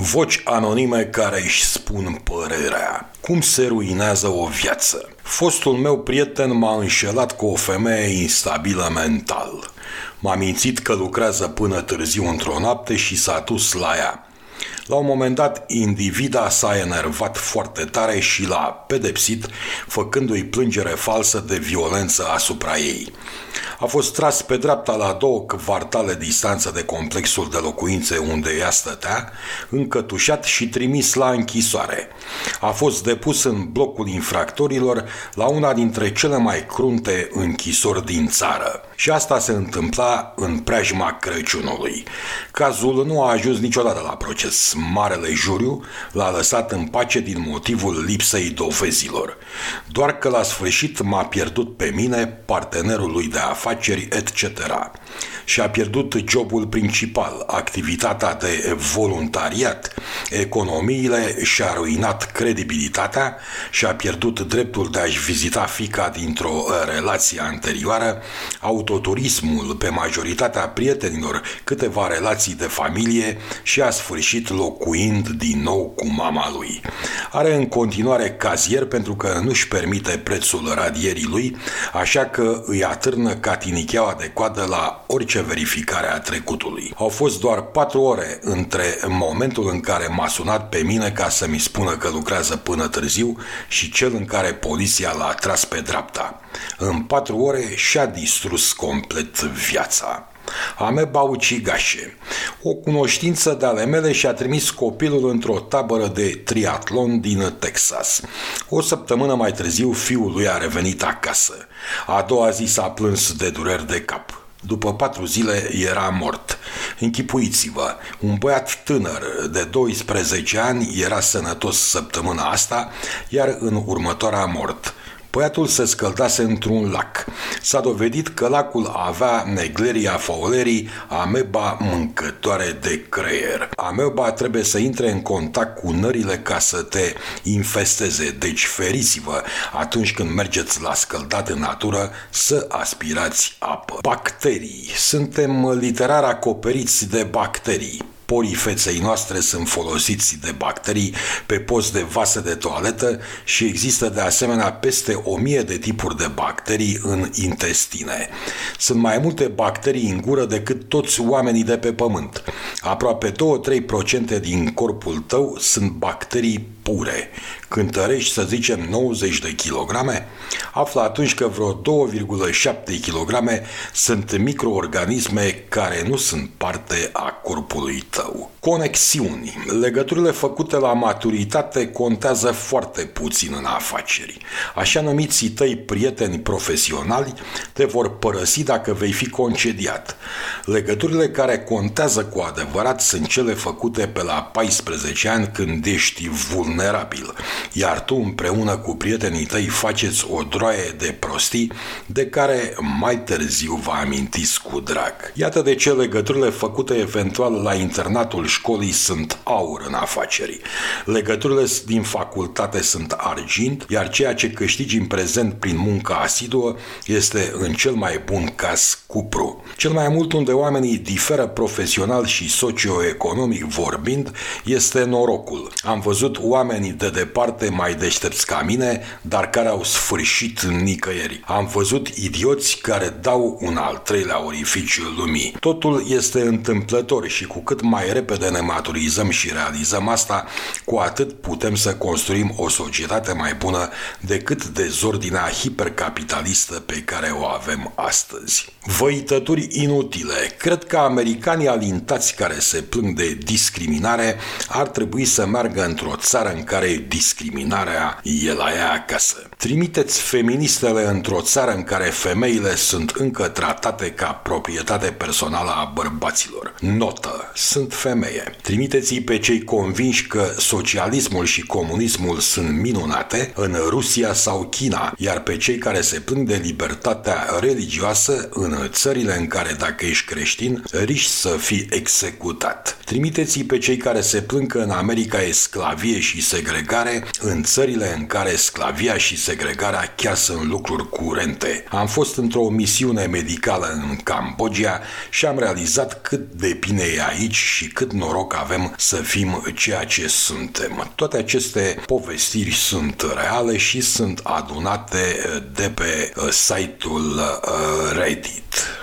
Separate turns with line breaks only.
Voci anonime care își spun părerea. Cum se ruinează o viață? Fostul meu prieten m-a înșelat cu o femeie instabilă mental. M-a mințit că lucrează până târziu într-o noapte și s-a dus la ea. La un moment dat, individa s-a enervat foarte tare și l-a pedepsit, făcându-i plângere falsă de violență asupra ei. A fost tras pe dreapta la două kvartale distanță de complexul de locuințe unde ea stătea, încătușat și trimis la închisoare. A fost depus în blocul infractorilor la una dintre cele mai crunte închisori din țară. Și asta se întâmpla în preajma Crăciunului. Cazul nu a ajuns niciodată la proces. Marele juriu l-a lăsat în pace din motivul lipsei dovezilor. Doar că la sfârșit m-a pierdut pe mine, partenerul lui de afaceri, etc. Și a pierdut jobul principal, activitatea de voluntariat, economiile și-a ruinat credibilitatea și a pierdut dreptul de a-și vizita fica dintr-o relație anterioară, autoturismul pe majoritatea prietenilor, câteva relații de familie și a sfârșit locuind din nou cu mama lui. Are în continuare cazier pentru că nu-și permite prețul radierii lui, așa că îi atârnă catinicheaua de coadă la orice verificare a trecutului. Au fost doar patru ore între momentul în care m-a sunat pe mine ca să mi spună că lucrează până târziu și cel în care poliția l-a tras pe dreapta. În patru ore și-a distrus complet viața. Ameba ucigașe. O cunoștință de ale mele și-a trimis copilul într-o tabără de triatlon din Texas. O săptămână mai târziu fiul lui a revenit acasă. A doua zi s-a plâns de dureri de cap. După patru zile era mort. Închipuiți-vă, un băiat tânăr de 12 ani era sănătos săptămâna asta, iar în următoarea mort. Băiatul se scăldase într-un lac. S-a dovedit că lacul avea negleria faulerii, ameba mâncătoare de creier. Ameba trebuie să intre în contact cu nările ca să te infesteze, deci feriți-vă atunci când mergeți la scăldat în natură să aspirați apă. Bacterii. Suntem literar acoperiți de bacterii porii feței noastre sunt folosiți de bacterii pe post de vase de toaletă și există de asemenea peste o mie de tipuri de bacterii în intestine. Sunt mai multe bacterii în gură decât toți oamenii de pe pământ. Aproape 2-3% din corpul tău sunt bacterii pure. Cântărești, să zicem, 90 de kilograme, află atunci că vreo 2,7 kg sunt microorganisme care nu sunt parte a corpului tău. Conexiuni. Legăturile făcute la maturitate contează foarte puțin în afaceri. Așa numiții tăi prieteni profesionali te vor părăsi dacă vei fi concediat. Legăturile care contează cu adevărat sunt cele făcute pe la 14 ani când ești vulnerabil, iar tu împreună cu prietenii tăi faceți o droaie de prostii de care mai târziu vă amintiți cu drag. Iată de ce legăturile făcute eventual la internatul școlii sunt aur în afaceri. Legăturile din facultate sunt argint, iar ceea ce câștigi în prezent prin munca asiduă este în cel mai bun caz cupru. Cel mai mult unde oamenii diferă profesional și socioeconomic vorbind este norocul. Am văzut oamenii de departe mai deștepți ca mine, dar care au sfârșit nicăieri. Am văzut idioți care dau un al treilea orificiu lumii. Totul este întâmplător și cu cât mai repede ne maturizăm și realizăm asta, cu atât putem să construim o societate mai bună decât dezordinea hipercapitalistă pe care o avem astăzi. Văitături inutile. Cred că americanii alintați care se plâng de discriminare ar trebui să meargă într-o țară în care discriminarea e la ea acasă. Trimiteți feministele într-o țară în care femeile sunt încă tratate ca proprietate personală a bărbaților. Notă. Sunt femeie. Trimiteți-i pe cei convinși că socialismul și comunismul sunt minunate în Rusia sau China, iar pe cei care se plâng de libertatea religioasă în țările în care dacă ești creștin, riști să fii executat. Trimiteți-i pe cei care se plâng că în America e sclavie și segregare în țările în care sclavia și segregarea chiar sunt lucruri curente. Am fost într-o misiune medicală în Cambodgia și am realizat cât de bine e aici și cât noroc avem să fim ceea ce suntem. Toate aceste povestiri sunt reale și sunt adunate de pe uh, site-ul uh, Reddit.